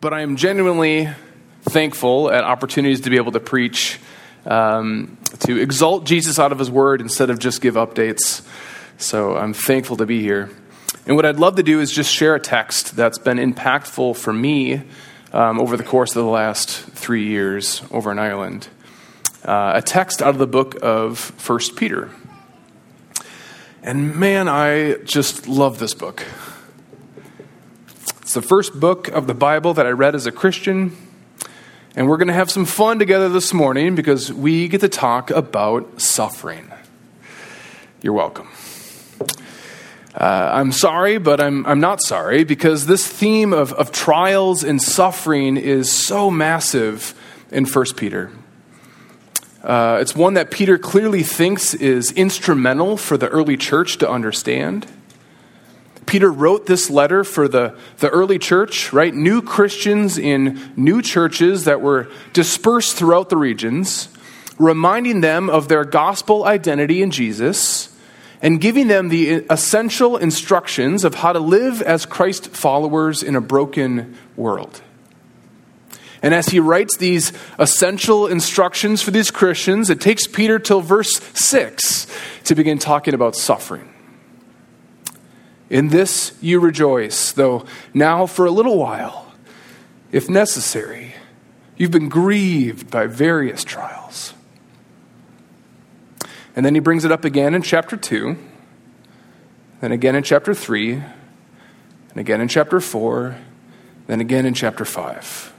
but I am genuinely thankful at opportunities to be able to preach, um, to exalt Jesus out of his word instead of just give updates. So I'm thankful to be here. And what I'd love to do is just share a text that's been impactful for me um, over the course of the last three years over in Ireland. Uh, a text out of the book of First Peter. And man, I just love this book. It's the first book of the Bible that I read as a Christian. And we're going to have some fun together this morning because we get to talk about suffering. You're welcome. Uh, I'm sorry, but I'm, I'm not sorry because this theme of, of trials and suffering is so massive in 1 Peter. Uh, it's one that Peter clearly thinks is instrumental for the early church to understand. Peter wrote this letter for the, the early church, right? New Christians in new churches that were dispersed throughout the regions, reminding them of their gospel identity in Jesus and giving them the essential instructions of how to live as Christ followers in a broken world. And as he writes these essential instructions for these Christians, it takes Peter till verse 6 to begin talking about suffering. In this you rejoice, though now for a little while, if necessary, you've been grieved by various trials. And then he brings it up again in chapter 2, then again in chapter 3, and again in chapter 4, then again in chapter 5.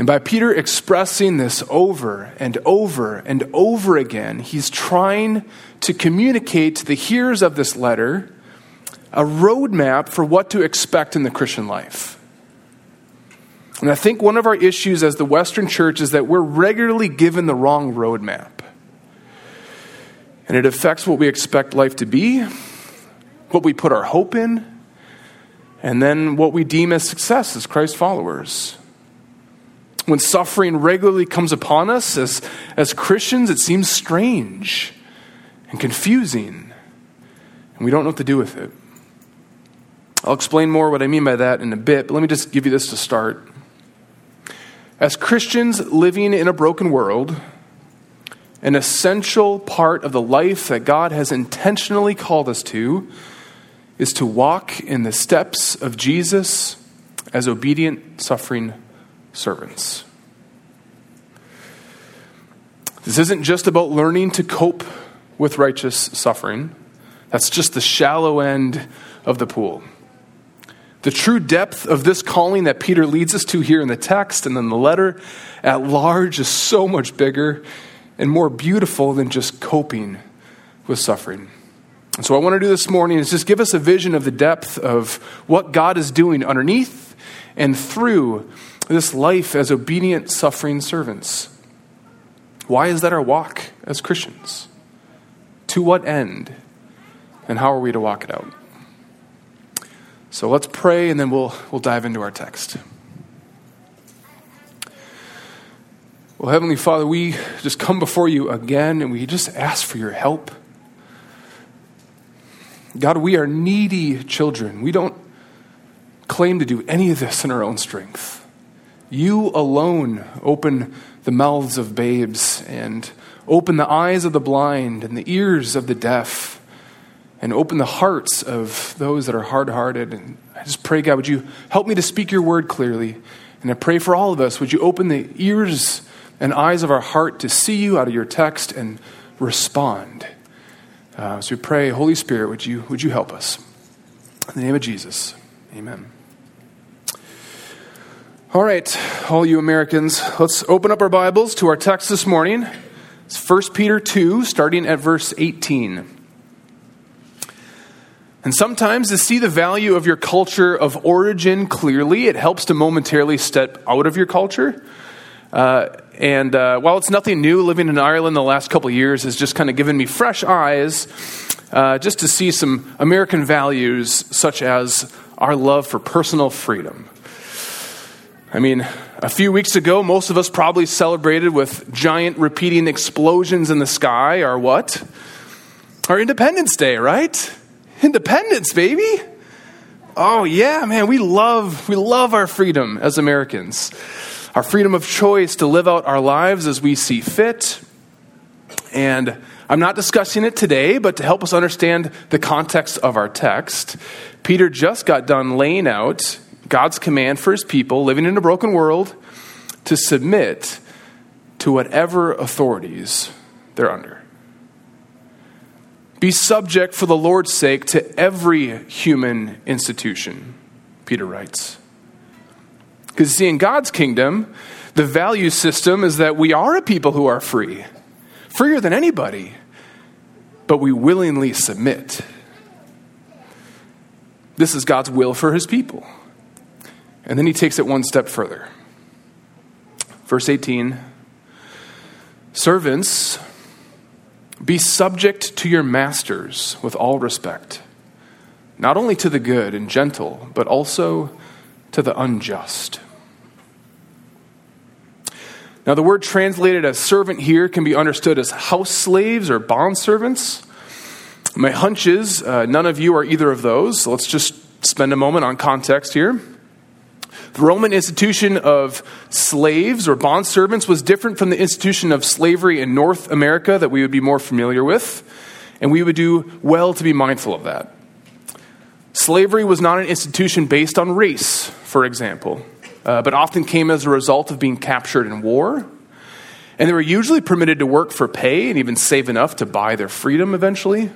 And by Peter expressing this over and over and over again, he's trying to communicate to the hearers of this letter a roadmap for what to expect in the Christian life. And I think one of our issues as the Western church is that we're regularly given the wrong roadmap. And it affects what we expect life to be, what we put our hope in, and then what we deem as success as Christ followers when suffering regularly comes upon us as, as Christians, it seems strange and confusing, and we don't know what to do with it. I'll explain more what I mean by that in a bit, but let me just give you this to start. As Christians living in a broken world, an essential part of the life that God has intentionally called us to is to walk in the steps of Jesus as obedient, suffering servants. This isn't just about learning to cope with righteous suffering. That's just the shallow end of the pool. The true depth of this calling that Peter leads us to here in the text and then the letter at large is so much bigger and more beautiful than just coping with suffering. And so, what I want to do this morning is just give us a vision of the depth of what God is doing underneath and through this life as obedient, suffering servants. Why is that our walk as Christians? To what end? And how are we to walk it out? So let's pray and then we'll, we'll dive into our text. Well, Heavenly Father, we just come before you again and we just ask for your help. God, we are needy children. We don't claim to do any of this in our own strength. You alone open the mouths of babes and open the eyes of the blind and the ears of the deaf and open the hearts of those that are hard hearted. And I just pray, God, would you help me to speak your word clearly? And I pray for all of us, would you open the ears and eyes of our heart to see you out of your text and respond? Uh, so we pray, Holy Spirit, would you, would you help us? In the name of Jesus, amen. All right, all you Americans, let's open up our Bibles to our text this morning. It's 1 Peter 2, starting at verse 18. And sometimes to see the value of your culture of origin clearly, it helps to momentarily step out of your culture. Uh, and uh, while it's nothing new, living in Ireland the last couple years has just kind of given me fresh eyes uh, just to see some American values such as our love for personal freedom I mean, a few weeks ago, most of us probably celebrated with giant repeating explosions in the sky, or what? Our Independence Day, right? Independence, baby! Oh yeah, man, we love we love our freedom as Americans. Our freedom of choice to live out our lives as we see fit. And I'm not discussing it today, but to help us understand the context of our text, Peter just got done laying out God's command for his people living in a broken world to submit to whatever authorities they're under. Be subject for the Lord's sake to every human institution, Peter writes. Because, see, in God's kingdom, the value system is that we are a people who are free, freer than anybody, but we willingly submit. This is God's will for his people. And then he takes it one step further. Verse 18 Servants, be subject to your masters with all respect, not only to the good and gentle, but also to the unjust. Now, the word translated as servant here can be understood as house slaves or bond servants. My hunch is uh, none of you are either of those, so let's just spend a moment on context here. The Roman institution of slaves or bond servants was different from the institution of slavery in North America that we would be more familiar with, and we would do well to be mindful of that. Slavery was not an institution based on race, for example, uh, but often came as a result of being captured in war. And they were usually permitted to work for pay and even save enough to buy their freedom eventually.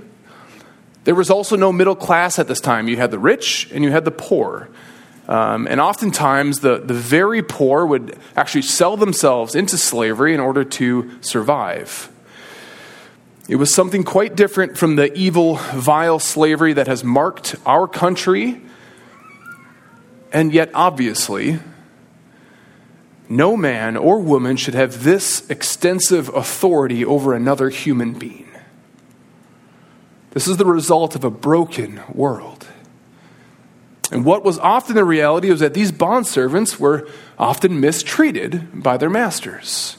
There was also no middle class at this time. You had the rich and you had the poor. Um, and oftentimes, the, the very poor would actually sell themselves into slavery in order to survive. It was something quite different from the evil, vile slavery that has marked our country. And yet, obviously, no man or woman should have this extensive authority over another human being. This is the result of a broken world. And what was often the reality was that these bondservants were often mistreated by their masters.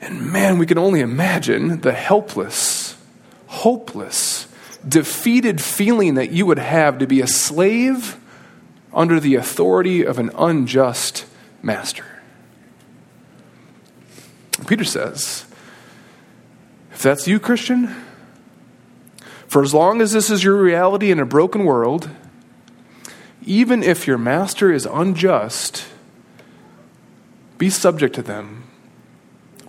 And man, we can only imagine the helpless, hopeless, defeated feeling that you would have to be a slave under the authority of an unjust master. Peter says, if that's you, Christian, for as long as this is your reality in a broken world, even if your master is unjust, be subject to them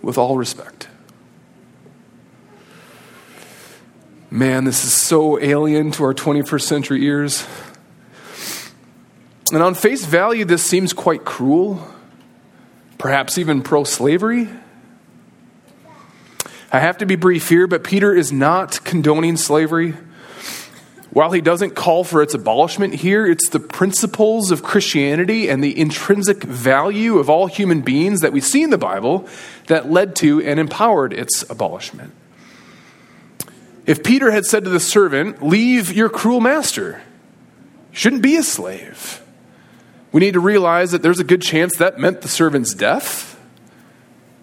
with all respect. Man, this is so alien to our 21st century ears. And on face value, this seems quite cruel, perhaps even pro slavery. I have to be brief here, but Peter is not condoning slavery. While he doesn't call for its abolishment here, it's the principles of Christianity and the intrinsic value of all human beings that we see in the Bible that led to and empowered its abolishment. If Peter had said to the servant, Leave your cruel master, you shouldn't be a slave, we need to realize that there's a good chance that meant the servant's death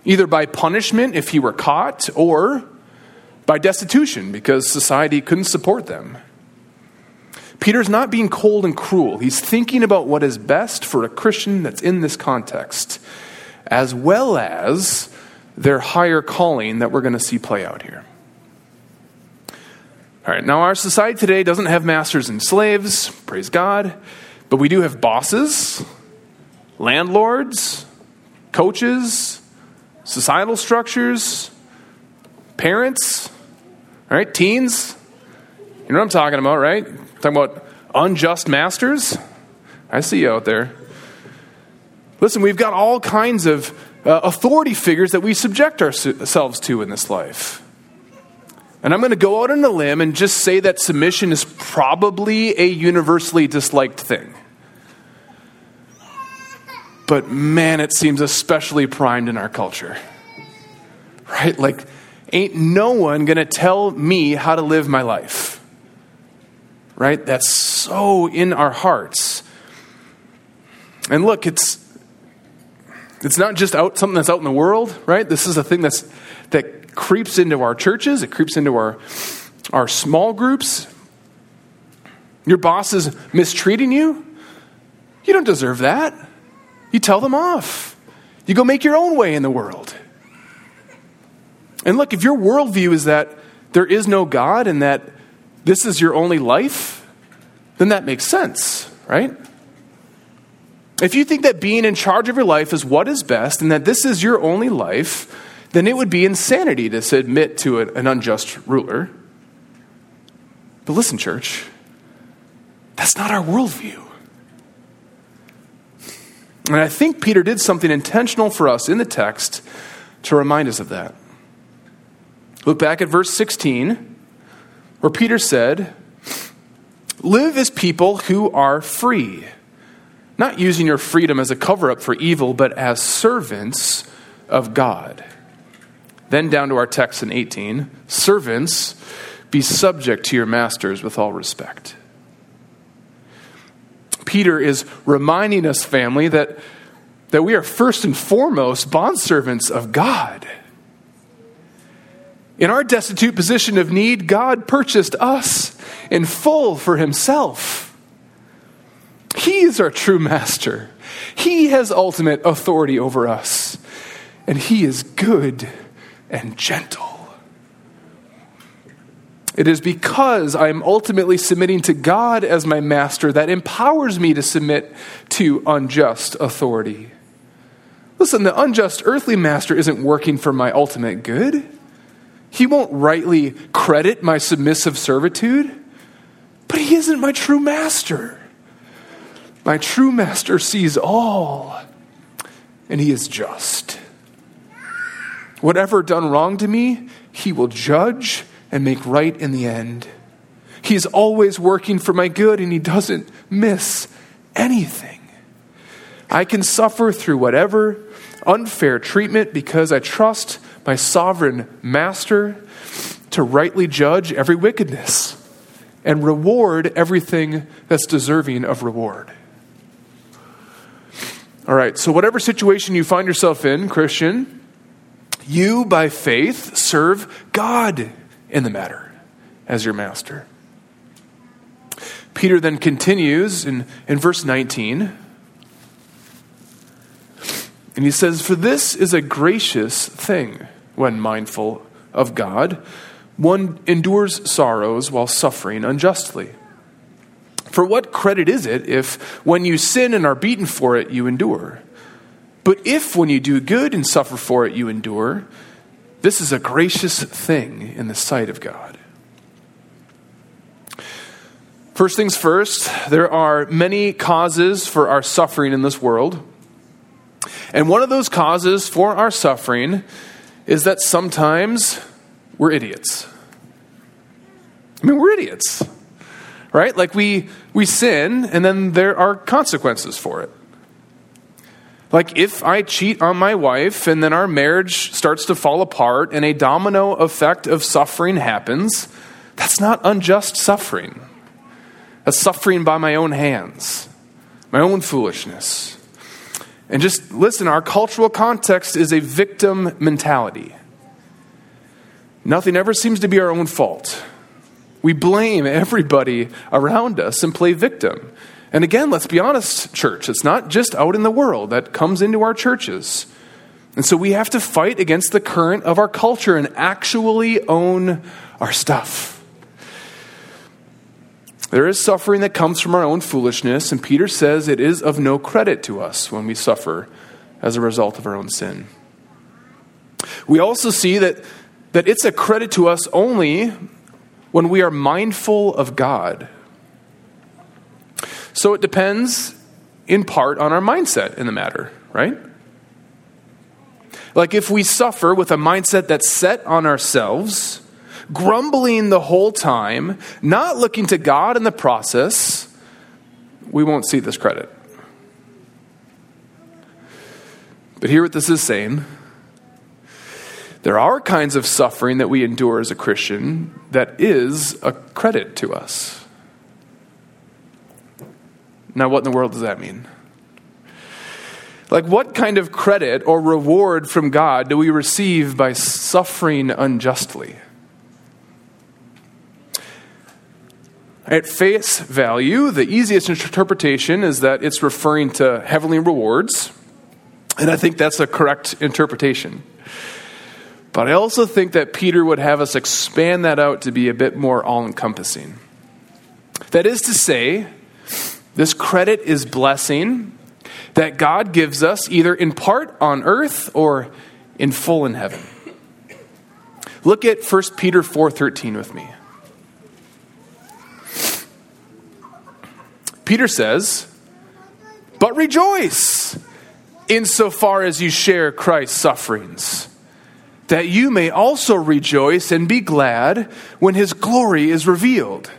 either by punishment if he were caught or by destitution because society couldn't support them. Peter's not being cold and cruel. He's thinking about what is best for a Christian that's in this context, as well as their higher calling that we're going to see play out here. All right, now our society today doesn't have masters and slaves, praise God, but we do have bosses, landlords, coaches, societal structures, parents, all right, Teens. You know what I'm talking about, right? Talking about unjust masters. I see you out there. Listen, we've got all kinds of uh, authority figures that we subject ourselves to in this life. And I'm going to go out on a limb and just say that submission is probably a universally disliked thing but man, it seems especially primed in our culture. Right? Like, ain't no one going to tell me how to live my life. Right? That's so in our hearts. And look, it's it's not just out something that's out in the world, right? This is a thing that's that creeps into our churches, it creeps into our our small groups. Your boss is mistreating you? You don't deserve that. You tell them off. You go make your own way in the world. And look, if your worldview is that there is no God and that this is your only life, then that makes sense, right? If you think that being in charge of your life is what is best and that this is your only life, then it would be insanity to submit to an unjust ruler. But listen, church, that's not our worldview. And I think Peter did something intentional for us in the text to remind us of that. Look back at verse 16, where Peter said, Live as people who are free, not using your freedom as a cover up for evil, but as servants of God. Then down to our text in 18 Servants, be subject to your masters with all respect. Peter is reminding us, family, that, that we are first and foremost bondservants of God. In our destitute position of need, God purchased us in full for himself. He is our true master. He has ultimate authority over us, and he is good and gentle. It is because I am ultimately submitting to God as my master that empowers me to submit to unjust authority. Listen, the unjust earthly master isn't working for my ultimate good. He won't rightly credit my submissive servitude, but he isn't my true master. My true master sees all, and he is just. Whatever done wrong to me, he will judge and make right in the end. He is always working for my good, and he doesn't miss anything. I can suffer through whatever unfair treatment because I trust my sovereign master to rightly judge every wickedness and reward everything that's deserving of reward. All right, so whatever situation you find yourself in, Christian, you by faith serve God in the matter as your master. Peter then continues in, in verse 19 and he says, For this is a gracious thing when mindful of God. One endures sorrows while suffering unjustly. For what credit is it if, when you sin and are beaten for it, you endure? But if, when you do good and suffer for it, you endure, this is a gracious thing in the sight of God. First things first, there are many causes for our suffering in this world. And one of those causes for our suffering is that sometimes we're idiots. I mean, we're idiots, right? Like we, we sin and then there are consequences for it. Like if I cheat on my wife and then our marriage starts to fall apart and a domino effect of suffering happens, that's not unjust suffering. That's suffering by my own hands, my own foolishness. And just listen, our cultural context is a victim mentality. Nothing ever seems to be our own fault. We blame everybody around us and play victim. And again, let's be honest, church, it's not just out in the world that comes into our churches. And so we have to fight against the current of our culture and actually own our stuff. There is suffering that comes from our own foolishness, and Peter says it is of no credit to us when we suffer as a result of our own sin. We also see that, that it's a credit to us only when we are mindful of God. So it depends in part on our mindset in the matter, right? Like if we suffer with a mindset that's set on ourselves, grumbling the whole time, not looking to God in the process, we won't see this credit. But hear what this is saying. There are kinds of suffering that we endure as a Christian that is a credit to us. Now, what in the world does that mean? Like, what kind of credit or reward from God do we receive by suffering unjustly? At face value, the easiest interpretation is that it's referring to heavenly rewards, and I think that's a correct interpretation. But I also think that Peter would have us expand that out to be a bit more all encompassing. That is to say, this credit is blessing that God gives us either in part on earth or in full in heaven. Look at 1 Peter 4:13 with me. Peter says, "But rejoice insofar as you share Christ's sufferings, that you may also rejoice and be glad when his glory is revealed."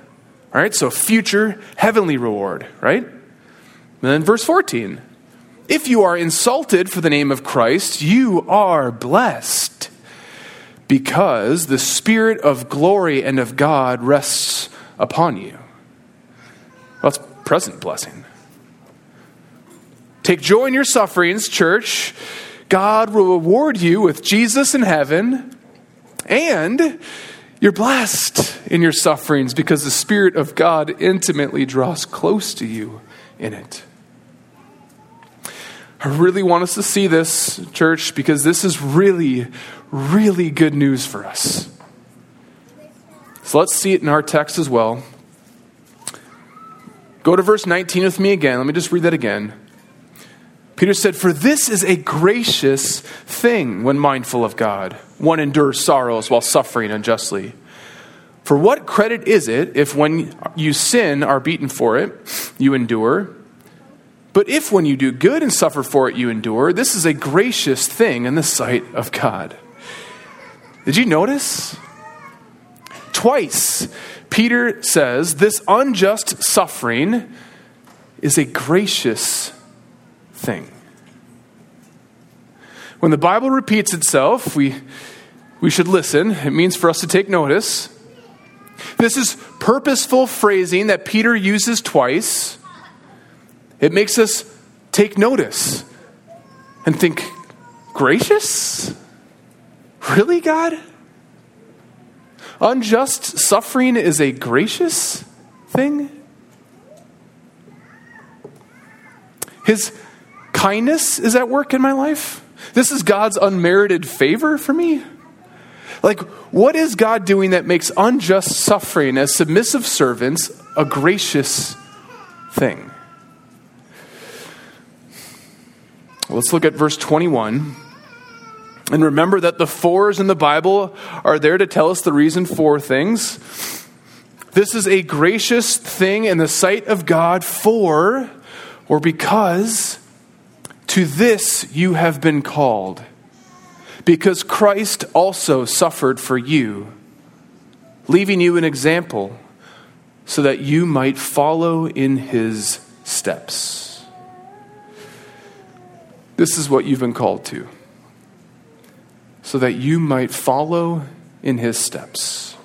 All right, so future heavenly reward, right? And then verse 14. If you are insulted for the name of Christ, you are blessed because the Spirit of glory and of God rests upon you. Well, that's present blessing. Take joy in your sufferings, church. God will reward you with Jesus in heaven, and you're blessed in your sufferings because the Spirit of God intimately draws close to you in it. I really want us to see this, church, because this is really, really good news for us. So let's see it in our text as well. Go to verse 19 with me again. Let me just read that again. Peter said, For this is a gracious thing when mindful of God. One endures sorrows while suffering unjustly. For what credit is it if when you sin are beaten for it, you endure? But if when you do good and suffer for it, you endure, this is a gracious thing in the sight of God. Did you notice? Twice, Peter says this unjust suffering is a gracious thing. When the Bible repeats itself, we, we should listen. It means for us to take notice. This is purposeful phrasing that Peter uses twice it makes us take notice and think, gracious? Really, God? Unjust suffering is a gracious thing? His kindness is at work in my life? This is God's unmerited favor for me? Like, what is God doing that makes unjust suffering as submissive servants a gracious thing? Let's look at verse 21. And remember that the fours in the Bible are there to tell us the reason for things. This is a gracious thing in the sight of God for or because to this you have been called. Because Christ also suffered for you, leaving you an example so that you might follow in his steps. This is what you've been called to, so that you might follow in his steps.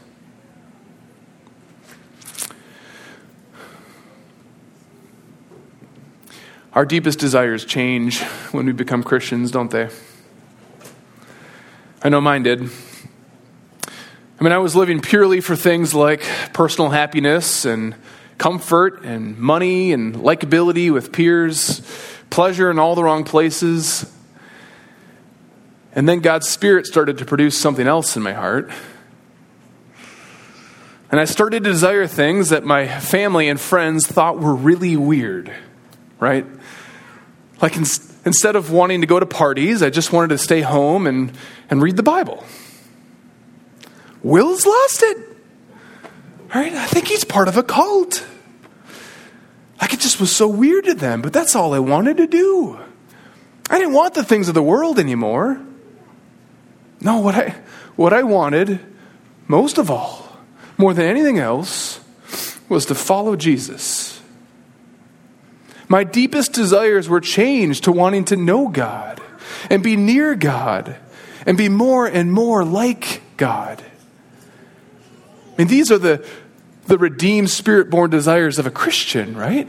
Our deepest desires change when we become Christians, don't they? I know mine did. I mean, I was living purely for things like personal happiness and comfort and money and likability with peers pleasure in all the wrong places. And then God's Spirit started to produce something else in my heart. And I started to desire things that my family and friends thought were really weird, right? Like in, instead of wanting to go to parties, I just wanted to stay home and, and read the Bible. Will's lost it. All right, I think he's part of a cult. Like it just was so weird to them, but that's all I wanted to do. I didn't want the things of the world anymore. No, what I, what I wanted, most of all, more than anything else, was to follow Jesus. My deepest desires were changed to wanting to know God and be near God and be more and more like God. And these are the, the redeemed, spirit born desires of a Christian, right?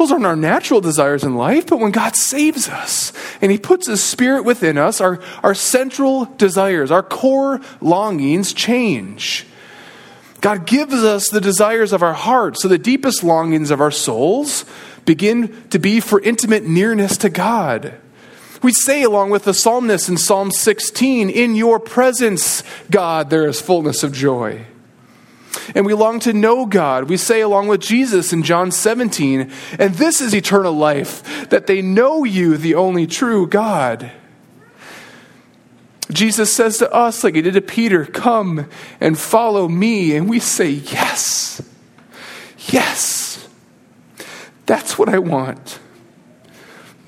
Those aren't our natural desires in life, but when God saves us and He puts His Spirit within us, our, our central desires, our core longings change. God gives us the desires of our heart, so the deepest longings of our souls begin to be for intimate nearness to God. We say, along with the psalmist in Psalm 16, In your presence, God, there is fullness of joy. And we long to know God. We say, along with Jesus in John 17, And this is eternal life, that they know you, the only true God. Jesus says to us, like he did to Peter, Come and follow me. And we say, Yes, yes, that's what I want.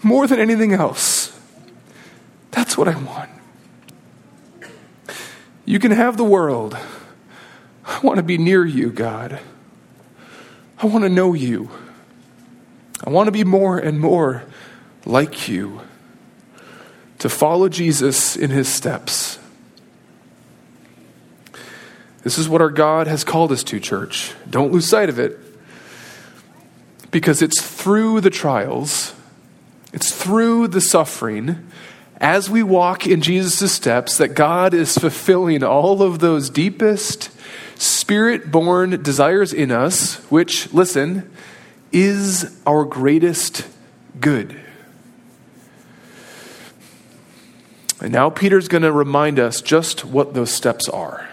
More than anything else. That's what I want. You can have the world. I want to be near you, God. I want to know you. I want to be more and more like you, to follow Jesus in his steps. This is what our God has called us to, church. Don't lose sight of it. Because it's through the trials, it's through the suffering, as we walk in Jesus' steps, that God is fulfilling all of those deepest, spirit born desires in us, which, listen, is our greatest good. And now Peter's going to remind us just what those steps are.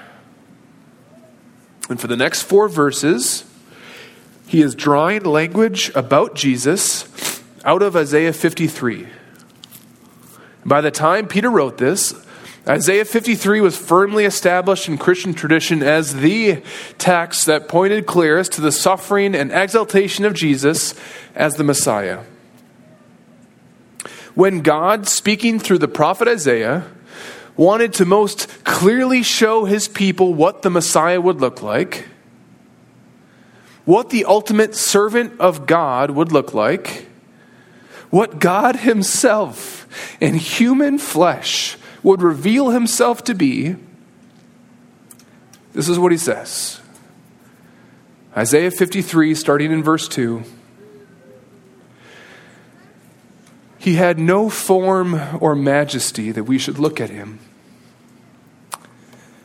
And for the next four verses, he is drawing language about Jesus out of Isaiah 53. By the time Peter wrote this, Isaiah 53 was firmly established in Christian tradition as the text that pointed clearest to the suffering and exaltation of Jesus as the Messiah. When God, speaking through the prophet Isaiah, wanted to most clearly show his people what the Messiah would look like, what the ultimate servant of God would look like, what God Himself in human flesh would reveal himself to be, this is what he says Isaiah 53, starting in verse 2. He had no form or majesty that we should look at him,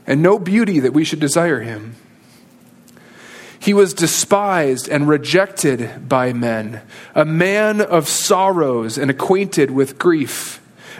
and no beauty that we should desire him. He was despised and rejected by men, a man of sorrows and acquainted with grief,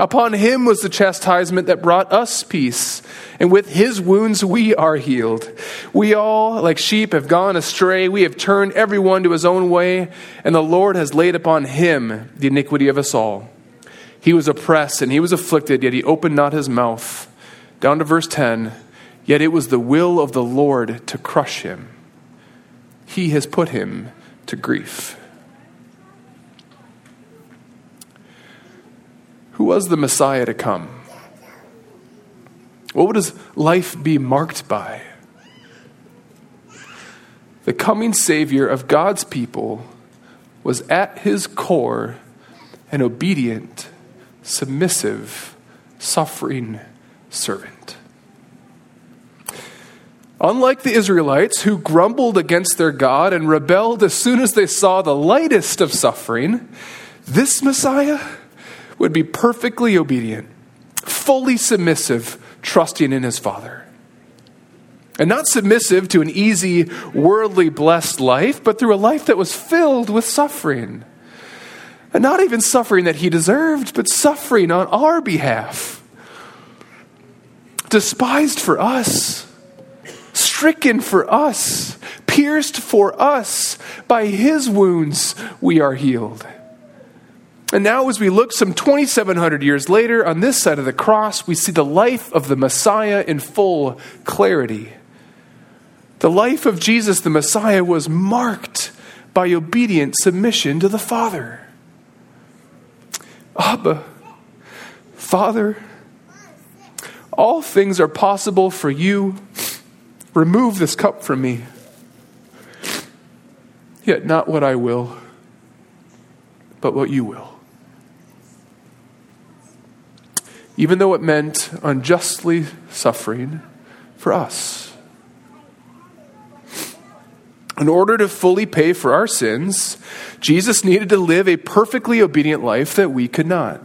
Upon him was the chastisement that brought us peace, and with his wounds we are healed. We all, like sheep, have gone astray. We have turned everyone to his own way, and the Lord has laid upon him the iniquity of us all. He was oppressed and he was afflicted, yet he opened not his mouth. Down to verse 10 Yet it was the will of the Lord to crush him. He has put him to grief. Who was the Messiah to come? What would his life be marked by? The coming Savior of God's people was at his core an obedient, submissive, suffering servant. Unlike the Israelites who grumbled against their God and rebelled as soon as they saw the lightest of suffering, this Messiah would be perfectly obedient, fully submissive, trusting in his Father. And not submissive to an easy, worldly, blessed life, but through a life that was filled with suffering. And not even suffering that he deserved, but suffering on our behalf. Despised for us, stricken for us, pierced for us. By his wounds we are healed. And now, as we look some 2,700 years later on this side of the cross, we see the life of the Messiah in full clarity. The life of Jesus, the Messiah, was marked by obedient submission to the Father. Abba, Father, all things are possible for you. Remove this cup from me. Yet not what I will, but what you will. Even though it meant unjustly suffering for us. In order to fully pay for our sins, Jesus needed to live a perfectly obedient life that we could not.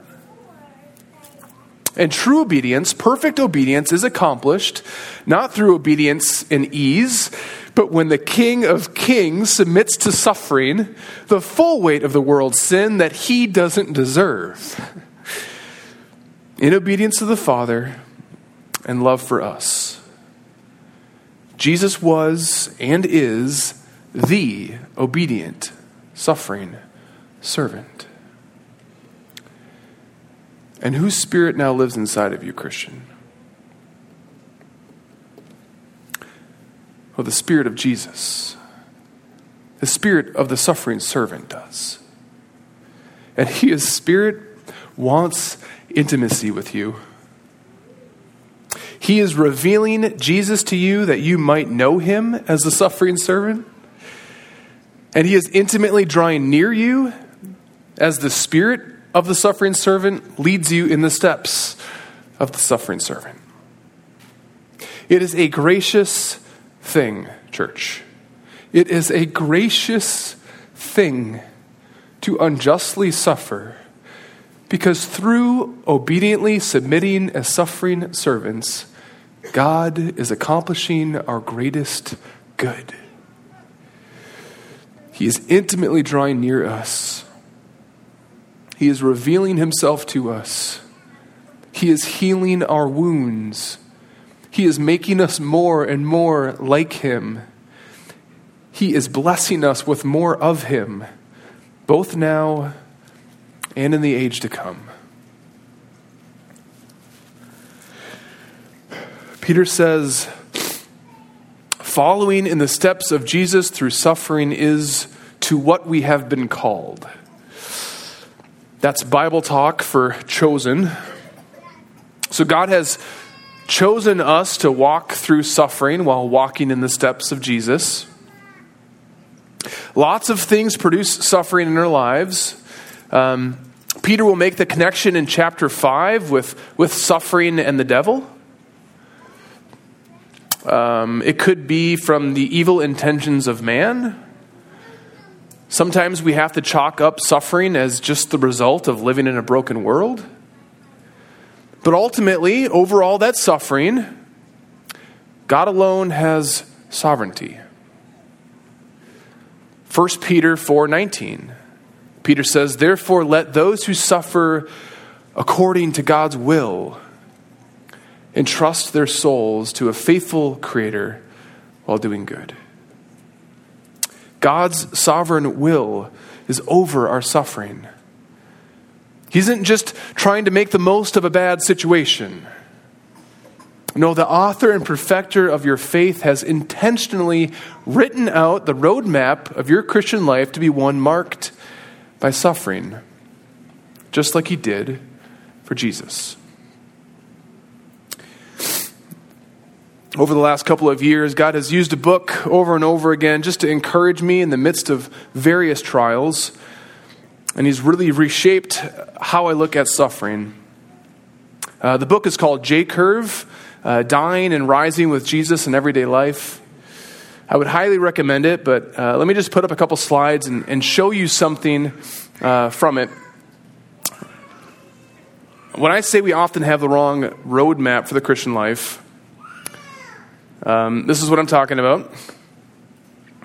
And true obedience, perfect obedience, is accomplished not through obedience in ease, but when the King of Kings submits to suffering the full weight of the world's sin that he doesn't deserve, in obedience to the Father and love for us. Jesus was and is the obedient, suffering servant. And whose spirit now lives inside of you, Christian? Well, the spirit of Jesus. The spirit of the suffering servant does. And he, his spirit, wants intimacy with you. He is revealing Jesus to you that you might know him as the suffering servant. And he is intimately drawing near you as the spirit of the suffering servant leads you in the steps of the suffering servant. It is a gracious thing, church. It is a gracious thing to unjustly suffer because through obediently submitting as suffering servants, God is accomplishing our greatest good. He is intimately drawing near us he is revealing himself to us. He is healing our wounds. He is making us more and more like him. He is blessing us with more of him, both now and in the age to come. Peter says, following in the steps of Jesus through suffering is to what we have been called. That's Bible talk for chosen. So God has chosen us to walk through suffering while walking in the steps of Jesus. Lots of things produce suffering in our lives. Um, Peter will make the connection in chapter 5 with, with suffering and the devil. Um, it could be from the evil intentions of man. Sometimes we have to chalk up suffering as just the result of living in a broken world. But ultimately, over all that suffering, God alone has sovereignty. 1 Peter 4:19. Peter says, "Therefore let those who suffer according to God's will entrust their souls to a faithful creator while doing good." God's sovereign will is over our suffering. He isn't just trying to make the most of a bad situation. No, the author and perfecter of your faith has intentionally written out the roadmap of your Christian life to be one marked by suffering, just like he did for Jesus. over the last couple of years, God has used a book over and over again just to encourage me in the midst of various trials. And He's really reshaped how I look at suffering. Uh, the book is called J Curve uh, Dying and Rising with Jesus in Everyday Life. I would highly recommend it, but uh, let me just put up a couple slides and, and show you something uh, from it. When I say we often have the wrong roadmap for the Christian life, um, this is what I'm talking about.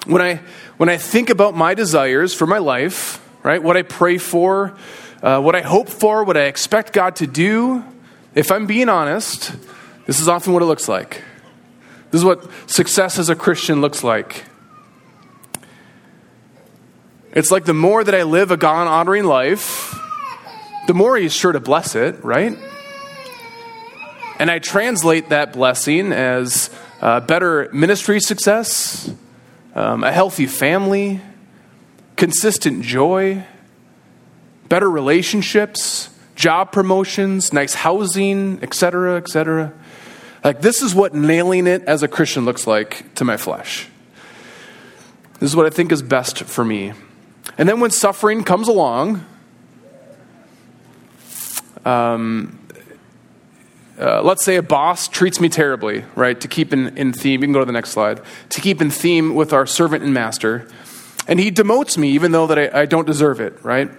When I, when I think about my desires for my life, right, what I pray for, uh, what I hope for, what I expect God to do, if I'm being honest, this is often what it looks like. This is what success as a Christian looks like. It's like the more that I live a God honoring life, the more He's sure to bless it, right? And I translate that blessing as uh, better ministry success, um, a healthy family, consistent joy, better relationships, job promotions, nice housing, etc., etc. Like, this is what nailing it as a Christian looks like to my flesh. This is what I think is best for me. And then when suffering comes along, um, uh, let's say a boss treats me terribly, right? To keep in, in theme, you can go to the next slide. To keep in theme with our servant and master, and he demotes me even though that I, I don't deserve it, right?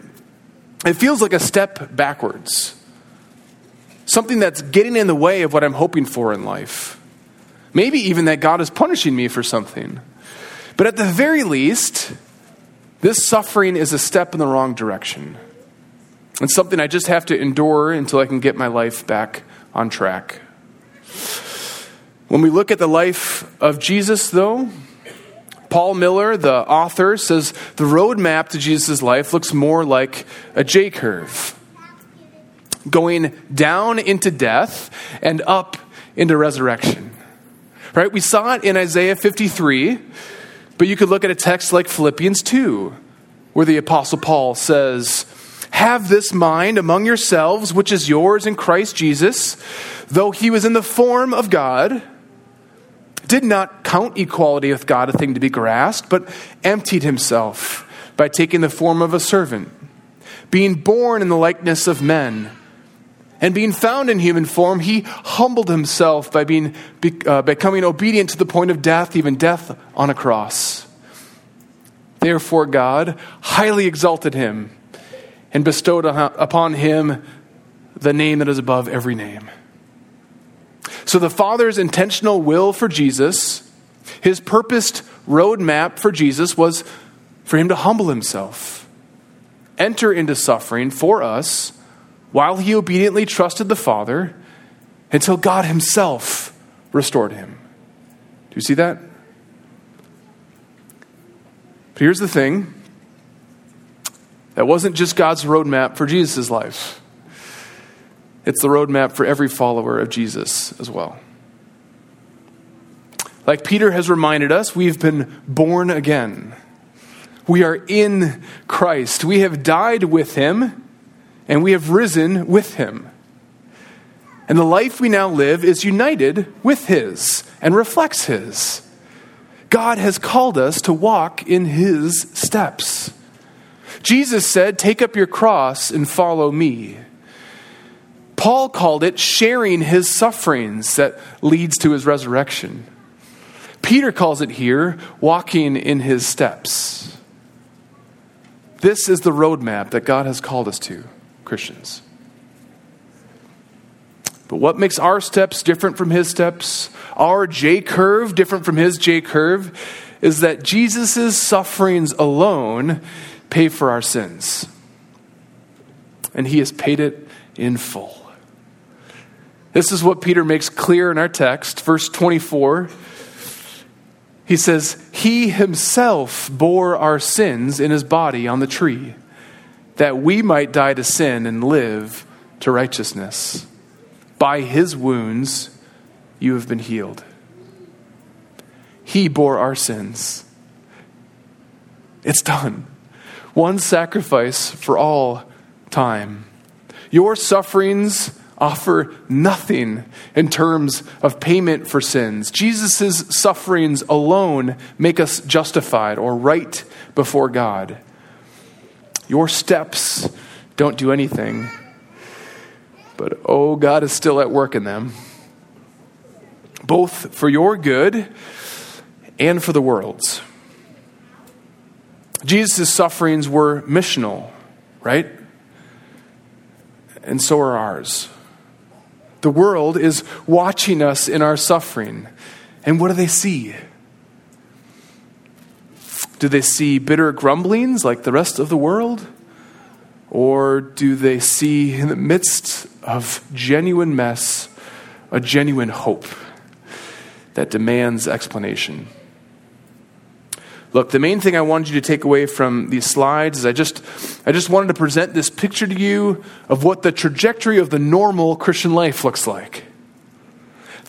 It feels like a step backwards. Something that's getting in the way of what I'm hoping for in life. Maybe even that God is punishing me for something. But at the very least, this suffering is a step in the wrong direction. It's something I just have to endure until I can get my life back on track. When we look at the life of Jesus, though, Paul Miller, the author, says the roadmap to Jesus' life looks more like a J curve, going down into death and up into resurrection. Right? We saw it in Isaiah 53, but you could look at a text like Philippians 2, where the Apostle Paul says, Have this mind among yourselves, which is yours in Christ Jesus, though he was in the form of God did not count equality with God a thing to be grasped, but emptied himself by taking the form of a servant, being born in the likeness of men. And being found in human form, he humbled himself by being, uh, becoming obedient to the point of death, even death on a cross. Therefore, God highly exalted him and bestowed upon him the name that is above every name so, the Father's intentional will for Jesus, his purposed roadmap for Jesus was for him to humble himself, enter into suffering for us while he obediently trusted the Father until God himself restored him. Do you see that? But here's the thing that wasn't just God's roadmap for Jesus' life. It's the roadmap for every follower of Jesus as well. Like Peter has reminded us, we've been born again. We are in Christ. We have died with him, and we have risen with him. And the life we now live is united with his and reflects his. God has called us to walk in his steps. Jesus said, Take up your cross and follow me. Paul called it sharing his sufferings that leads to his resurrection. Peter calls it here walking in his steps. This is the roadmap that God has called us to, Christians. But what makes our steps different from his steps, our J curve different from his J curve, is that Jesus' sufferings alone pay for our sins. And he has paid it in full. This is what Peter makes clear in our text, verse 24. He says, He himself bore our sins in his body on the tree, that we might die to sin and live to righteousness. By his wounds you have been healed. He bore our sins. It's done. One sacrifice for all time. Your sufferings offer nothing in terms of payment for sins. Jesus' sufferings alone make us justified or right before God. Your steps don't do anything, but oh, God is still at work in them, both for your good and for the world's. Jesus' sufferings were missional, right? And so are ours. The world is watching us in our suffering. And what do they see? Do they see bitter grumblings like the rest of the world? Or do they see in the midst of genuine mess a genuine hope that demands explanation? Look, the main thing I wanted you to take away from these slides is I just, I just wanted to present this picture to you of what the trajectory of the normal Christian life looks like.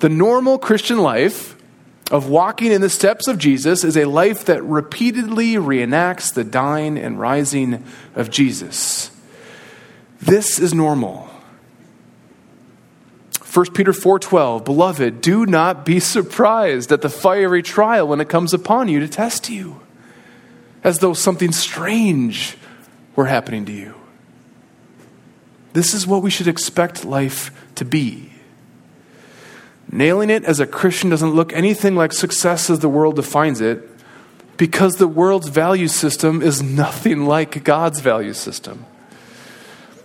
The normal Christian life of walking in the steps of Jesus is a life that repeatedly reenacts the dying and rising of Jesus. This is normal. 1 Peter 4:12 Beloved, do not be surprised at the fiery trial when it comes upon you to test you, as though something strange were happening to you. This is what we should expect life to be. Nailing it as a Christian doesn't look anything like success as the world defines it because the world's value system is nothing like God's value system.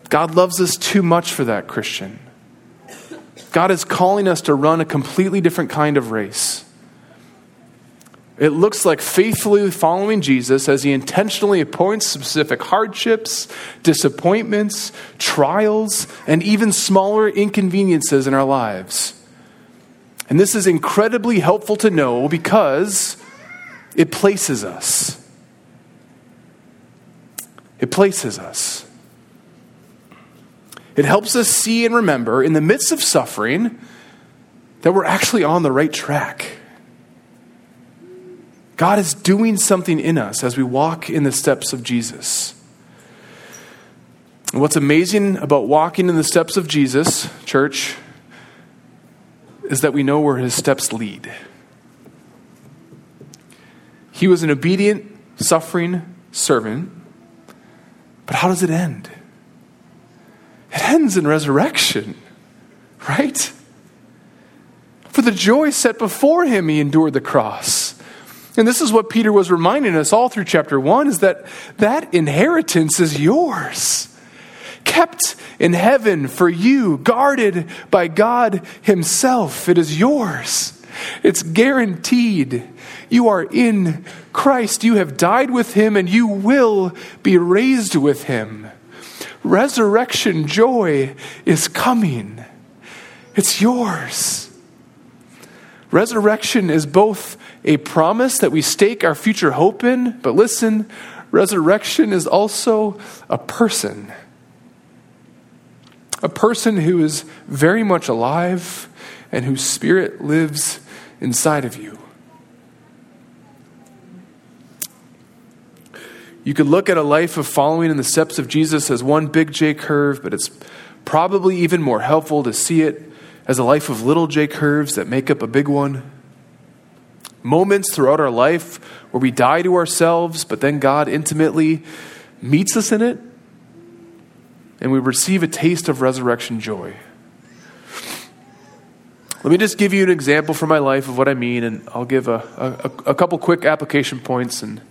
God loves us too much for that, Christian. God is calling us to run a completely different kind of race. It looks like faithfully following Jesus as he intentionally appoints specific hardships, disappointments, trials, and even smaller inconveniences in our lives. And this is incredibly helpful to know because it places us. It places us. It helps us see and remember in the midst of suffering that we're actually on the right track. God is doing something in us as we walk in the steps of Jesus. And what's amazing about walking in the steps of Jesus, church, is that we know where his steps lead. He was an obedient, suffering servant, but how does it end? It ends in resurrection, right? For the joy set before him, he endured the cross and this is what Peter was reminding us all through chapter 1 is that that inheritance is yours. Kept in heaven for you, guarded by God himself. It is yours. It's guaranteed. You are in Christ. You have died with him and you will be raised with him. Resurrection joy is coming. It's yours. Resurrection is both a promise that we stake our future hope in, but listen, resurrection is also a person. A person who is very much alive and whose spirit lives inside of you. You could look at a life of following in the steps of Jesus as one big J curve, but it's probably even more helpful to see it as a life of little J curves that make up a big one moments throughout our life where we die to ourselves, but then God intimately meets us in it, and we receive a taste of resurrection joy. Let me just give you an example from my life of what I mean, and I'll give a, a, a couple quick application points and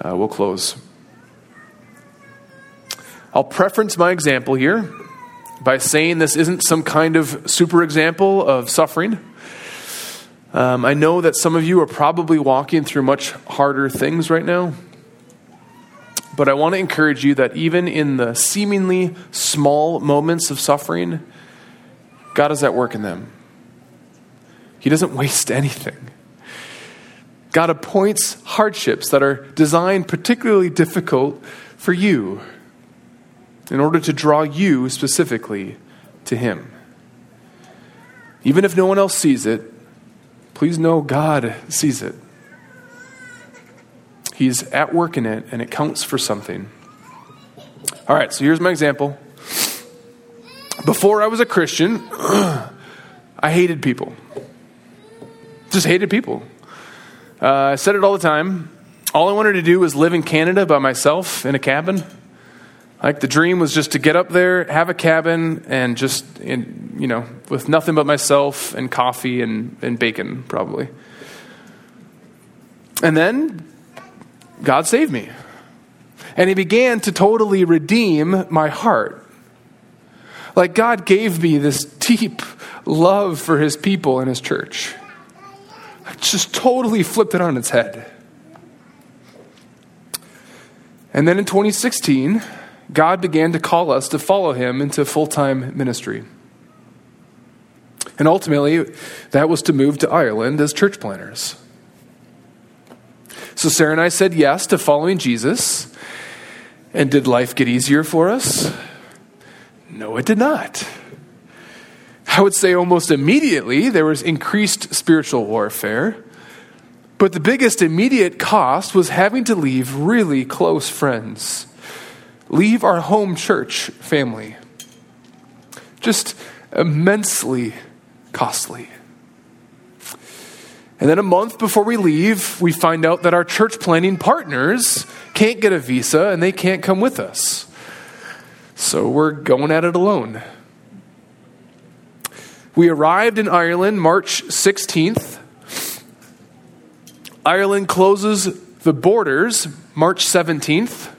uh, we'll close. I'll preference my example here by saying this isn't some kind of super example of suffering. Um, I know that some of you are probably walking through much harder things right now. But I want to encourage you that even in the seemingly small moments of suffering, God is at work in them. He doesn't waste anything. God appoints hardships that are designed particularly difficult for you in order to draw you specifically to Him. Even if no one else sees it, please know God sees it. He's at work in it, and it counts for something. All right, so here's my example. Before I was a Christian, I hated people. Just hated people. Uh, I said it all the time. All I wanted to do was live in Canada by myself in a cabin. Like the dream was just to get up there, have a cabin, and just, in, you know, with nothing but myself and coffee and, and bacon, probably. And then God saved me. And He began to totally redeem my heart. Like God gave me this deep love for His people and His church. I just totally flipped it on its head. And then in 2016, God began to call us to follow him into full time ministry. And ultimately, that was to move to Ireland as church planters. So Sarah and I said yes to following Jesus. And did life get easier for us? No, it did not. I would say almost immediately there was increased spiritual warfare. But the biggest immediate cost was having to leave really close friends leave our home church family. Just immensely costly. And then a month before we leave, we find out that our church planting partners can't get a visa and they can't come with us. So we're going at it alone. We arrived in Ireland March 16th. Ireland closes the borders March 17th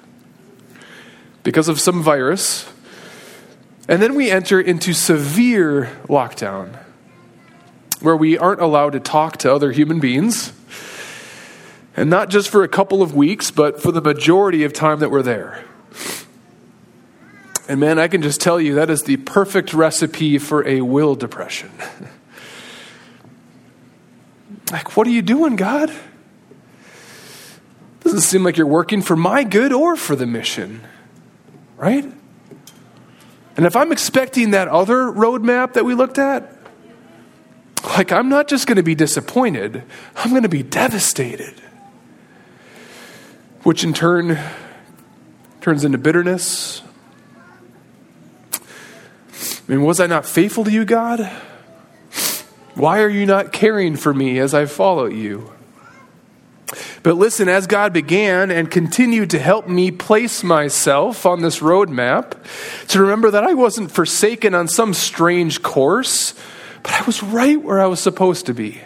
because of some virus. And then we enter into severe lockdown where we aren't allowed to talk to other human beings. And not just for a couple of weeks, but for the majority of time that we're there. And man, I can just tell you that is the perfect recipe for a will depression. like, what are you doing, God? Doesn't seem like you're working for my good or for the mission, right? And if I'm expecting that other roadmap that we looked at, like, I'm not just going to be disappointed, I'm going to be devastated. Which in turn turns into bitterness. I mean, was I not faithful to you, God? Why are you not caring for me as I follow you? But listen, as God began and continued to help me place myself on this roadmap, to remember that I wasn't forsaken on some strange course, but I was right where I was supposed to be,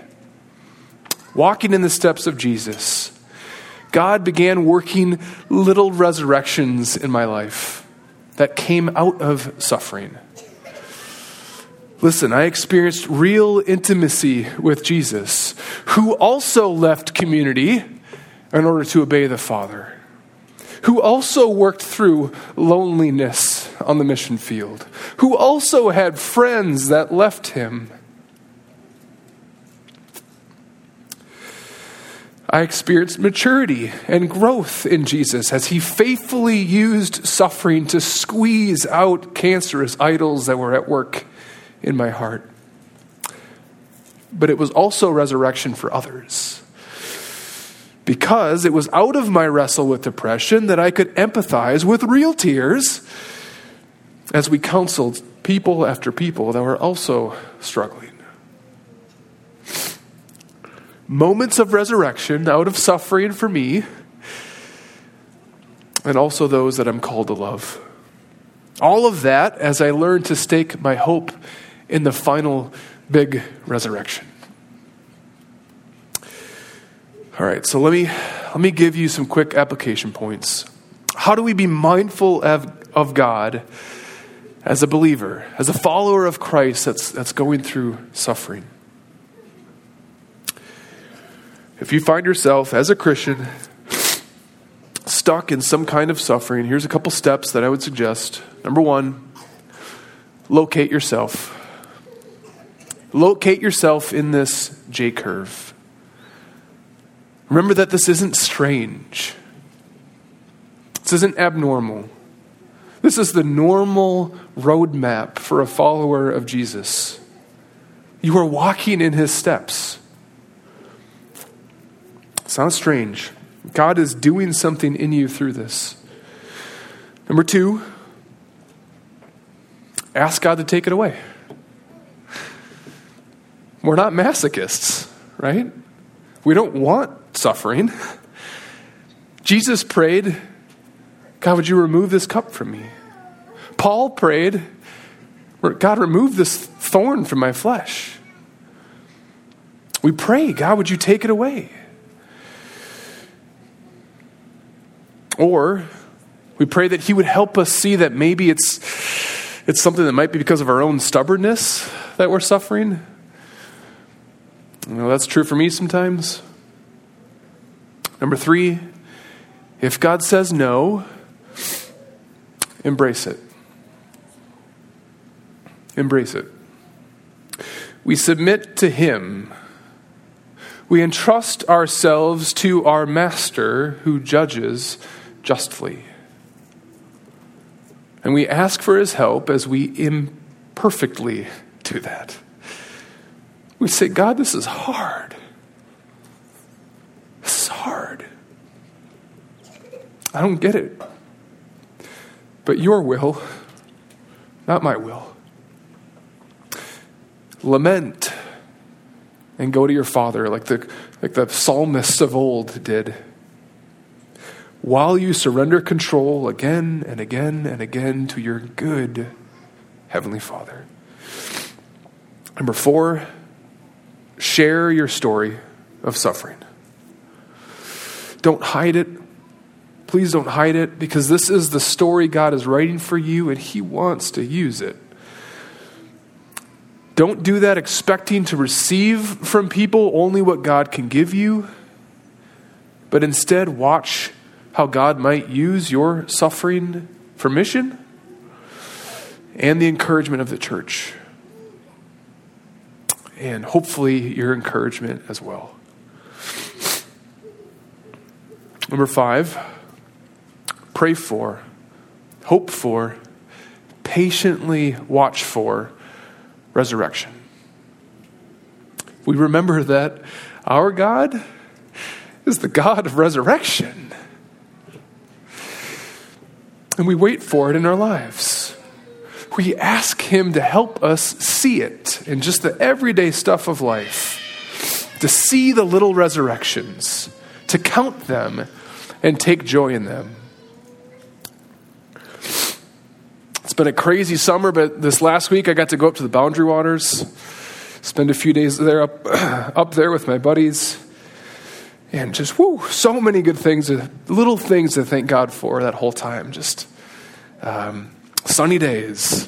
walking in the steps of Jesus. God began working little resurrections in my life that came out of suffering. Listen, I experienced real intimacy with Jesus, who also left community in order to obey the Father, who also worked through loneliness on the mission field, who also had friends that left him. I experienced maturity and growth in Jesus as he faithfully used suffering to squeeze out cancerous idols that were at work in my heart. But it was also resurrection for others. Because it was out of my wrestle with depression that I could empathize with real tears as we counseled people after people that were also struggling. Moments of resurrection out of suffering for me, and also those that I'm called to love. All of that as I learned to stake my hope in the final big resurrection. All right, so let me let me give you some quick application points. How do we be mindful of, of God as a believer, as a follower of Christ that's, that's going through suffering? If you find yourself as a Christian stuck in some kind of suffering, here's a couple steps that I would suggest. Number one, locate yourself. Locate yourself in this J curve. Remember that this isn't strange. This isn't abnormal. This is the normal roadmap for a follower of Jesus. You are walking in his steps. Sounds strange. God is doing something in you through this. Number two, ask God to take it away. We're not masochists, right? We don't want suffering. Jesus prayed, God, would you remove this cup from me? Paul prayed, God, remove this thorn from my flesh. We pray, God, would you take it away? Or we pray that He would help us see that maybe it's, it's something that might be because of our own stubbornness that we're suffering. You know, that's true for me sometimes. Number three, if God says no, embrace it. Embrace it. We submit to Him. We entrust ourselves to our Master who judges justly. And we ask for His help as we imperfectly do that. We say, God, this is hard. This is hard. I don't get it. But your will, not my will. Lament and go to your father like the, like the psalmists of old did. While you surrender control again and again and again to your good Heavenly Father. Number four, share your story of suffering. Don't hide it. Please don't hide it because this is the story God is writing for you and He wants to use it. Don't do that expecting to receive from people only what God can give you, but instead watch how God might use your suffering for mission and the encouragement of the church. And hopefully, your encouragement as well. Number five, pray for, hope for, patiently watch for resurrection. We remember that our God is the God of resurrection. And we wait for it in our lives. We ask Him to help us see it in just the everyday stuff of life, to see the little resurrections, to count them, and take joy in them. It's been a crazy summer, but this last week I got to go up to the Boundary Waters, spend a few days there up, up there with my buddies, and just whoo, so many good things, little things to thank God for that whole time. Just um, sunny days.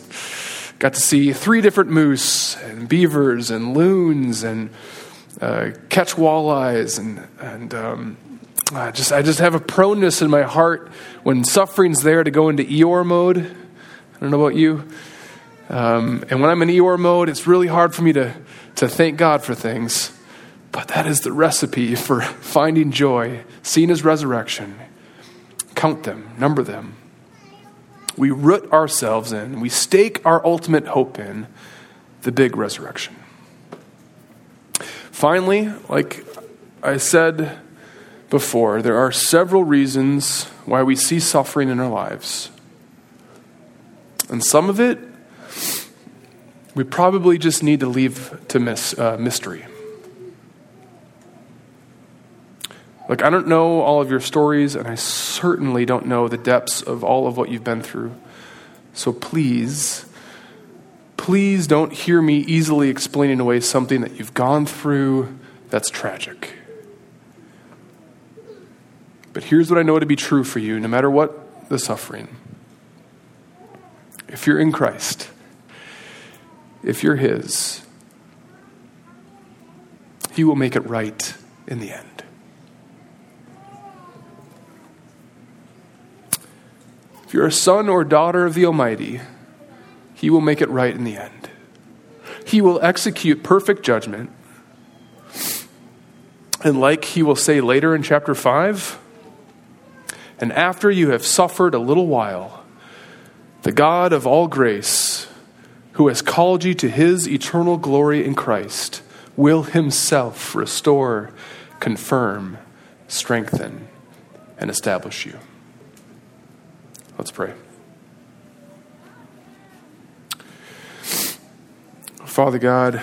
Got to see three different moose and beavers and loons and uh, catch walleyes and and um, I just I just have a proneness in my heart when suffering's there to go into Eeyore mode I don't know about you. Um, and when I'm in Eeyore mode, it's really hard for me to, to thank God for things. But that is the recipe for finding joy, seeing his resurrection. Count them, number them. We root ourselves in, we stake our ultimate hope in the big resurrection. Finally, like I said before, there are several reasons why we see suffering in our lives. And some of it, we probably just need to leave to miss, uh, mystery. Like, I don't know all of your stories, and I certainly don't know the depths of all of what you've been through. So please, please don't hear me easily explaining away something that you've gone through that's tragic. But here's what I know to be true for you, no matter what the suffering if you're in Christ, if you're His, He will make it right in the end. If you're a son or daughter of the Almighty, He will make it right in the end. He will execute perfect judgment. And like He will say later in chapter 5, and after you have suffered a little while, the God of all grace, who has called you to his eternal glory in Christ, will himself restore, confirm, strengthen, and establish you. Let's pray. Father God,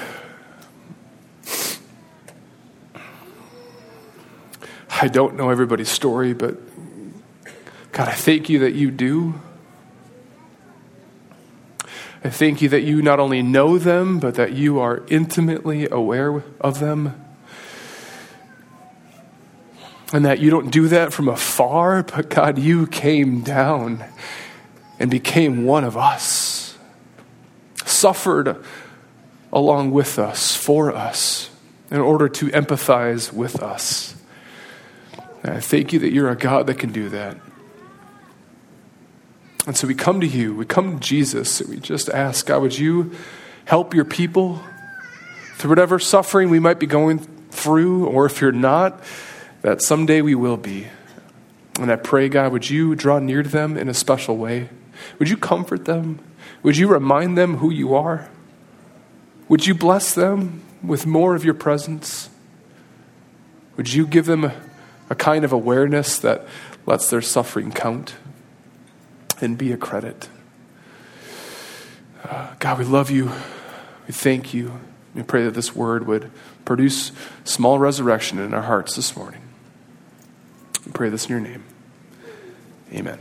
I don't know everybody's story, but God, I thank you that you do. I thank you that you not only know them, but that you are intimately aware of them. And that you don't do that from afar, but God, you came down and became one of us, suffered along with us, for us, in order to empathize with us. And I thank you that you're a God that can do that. And so we come to you, we come to Jesus, and we just ask, God, would you help your people through whatever suffering we might be going through, or if you're not, that someday we will be. And I pray, God, would you draw near to them in a special way? Would you comfort them? Would you remind them who you are? Would you bless them with more of your presence? Would you give them a, a kind of awareness that lets their suffering count? and be a credit. Uh, God, we love you. We thank you. We pray that this word would produce small resurrection in our hearts this morning. We pray this in your name. Amen.